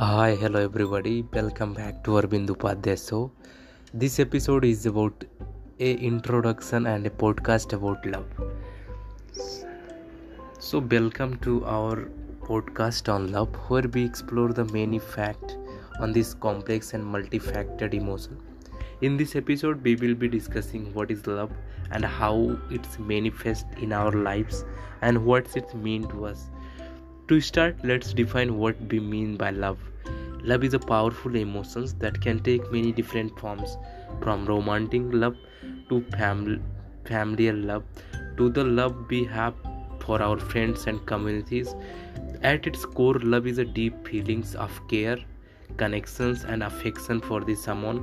Hi, hello everybody. Welcome back to Arvind Upadhyay show. This episode is about a introduction and a podcast about love. So, welcome to our podcast on love, where we explore the many facts on this complex and multifaceted emotion. In this episode, we will be discussing what is love and how it's manifest in our lives and what it mean to us. To start, let's define what we mean by love. Love is a powerful emotion that can take many different forms, from romantic love to fam- familiar love to the love we have for our friends and communities. At its core, love is a deep feelings of care, connections, and affection for the someone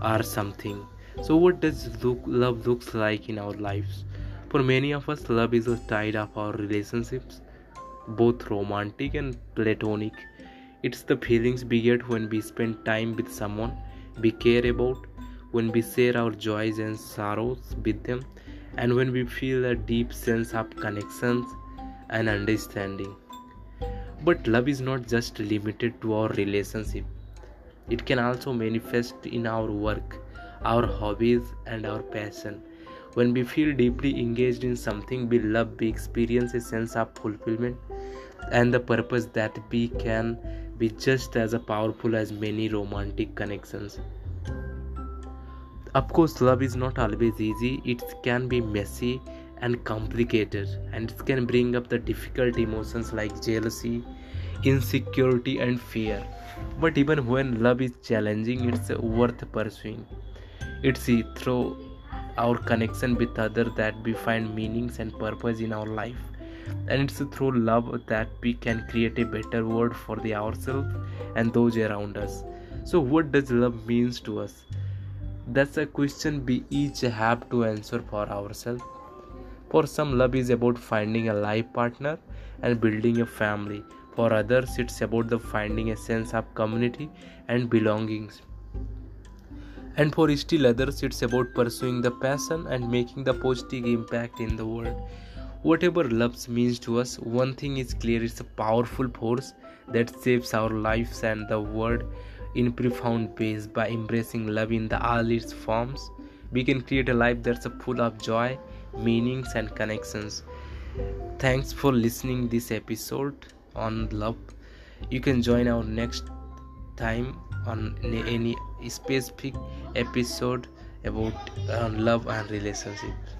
or something. So, what does look, love looks like in our lives? For many of us, love is a tide of our relationships both romantic and platonic. It's the feelings we get when we spend time with someone we care about, when we share our joys and sorrows with them, and when we feel a deep sense of connections and understanding. But love is not just limited to our relationship, it can also manifest in our work, our hobbies, and our passion. When we feel deeply engaged in something we love, we experience a sense of fulfillment and the purpose that we can be just as powerful as many romantic connections. Of course, love is not always easy, it can be messy and complicated, and it can bring up the difficult emotions like jealousy, insecurity, and fear. But even when love is challenging, it's worth pursuing. It's through our connection with other that we find meanings and purpose in our life. And it's through love that we can create a better world for the ourselves and those around us. So what does love means to us? That's a question we each have to answer for ourselves. For some love is about finding a life partner and building a family. For others it's about the finding a sense of community and belongings and for still others it's about pursuing the passion and making the positive impact in the world. Whatever love means to us one thing is clear it's a powerful force that shapes our lives and the world in profound ways. By embracing love in the all its forms we can create a life that's full of joy meanings and connections. Thanks for listening this episode on love. You can join our next time on any specific episode about uh, love and relationships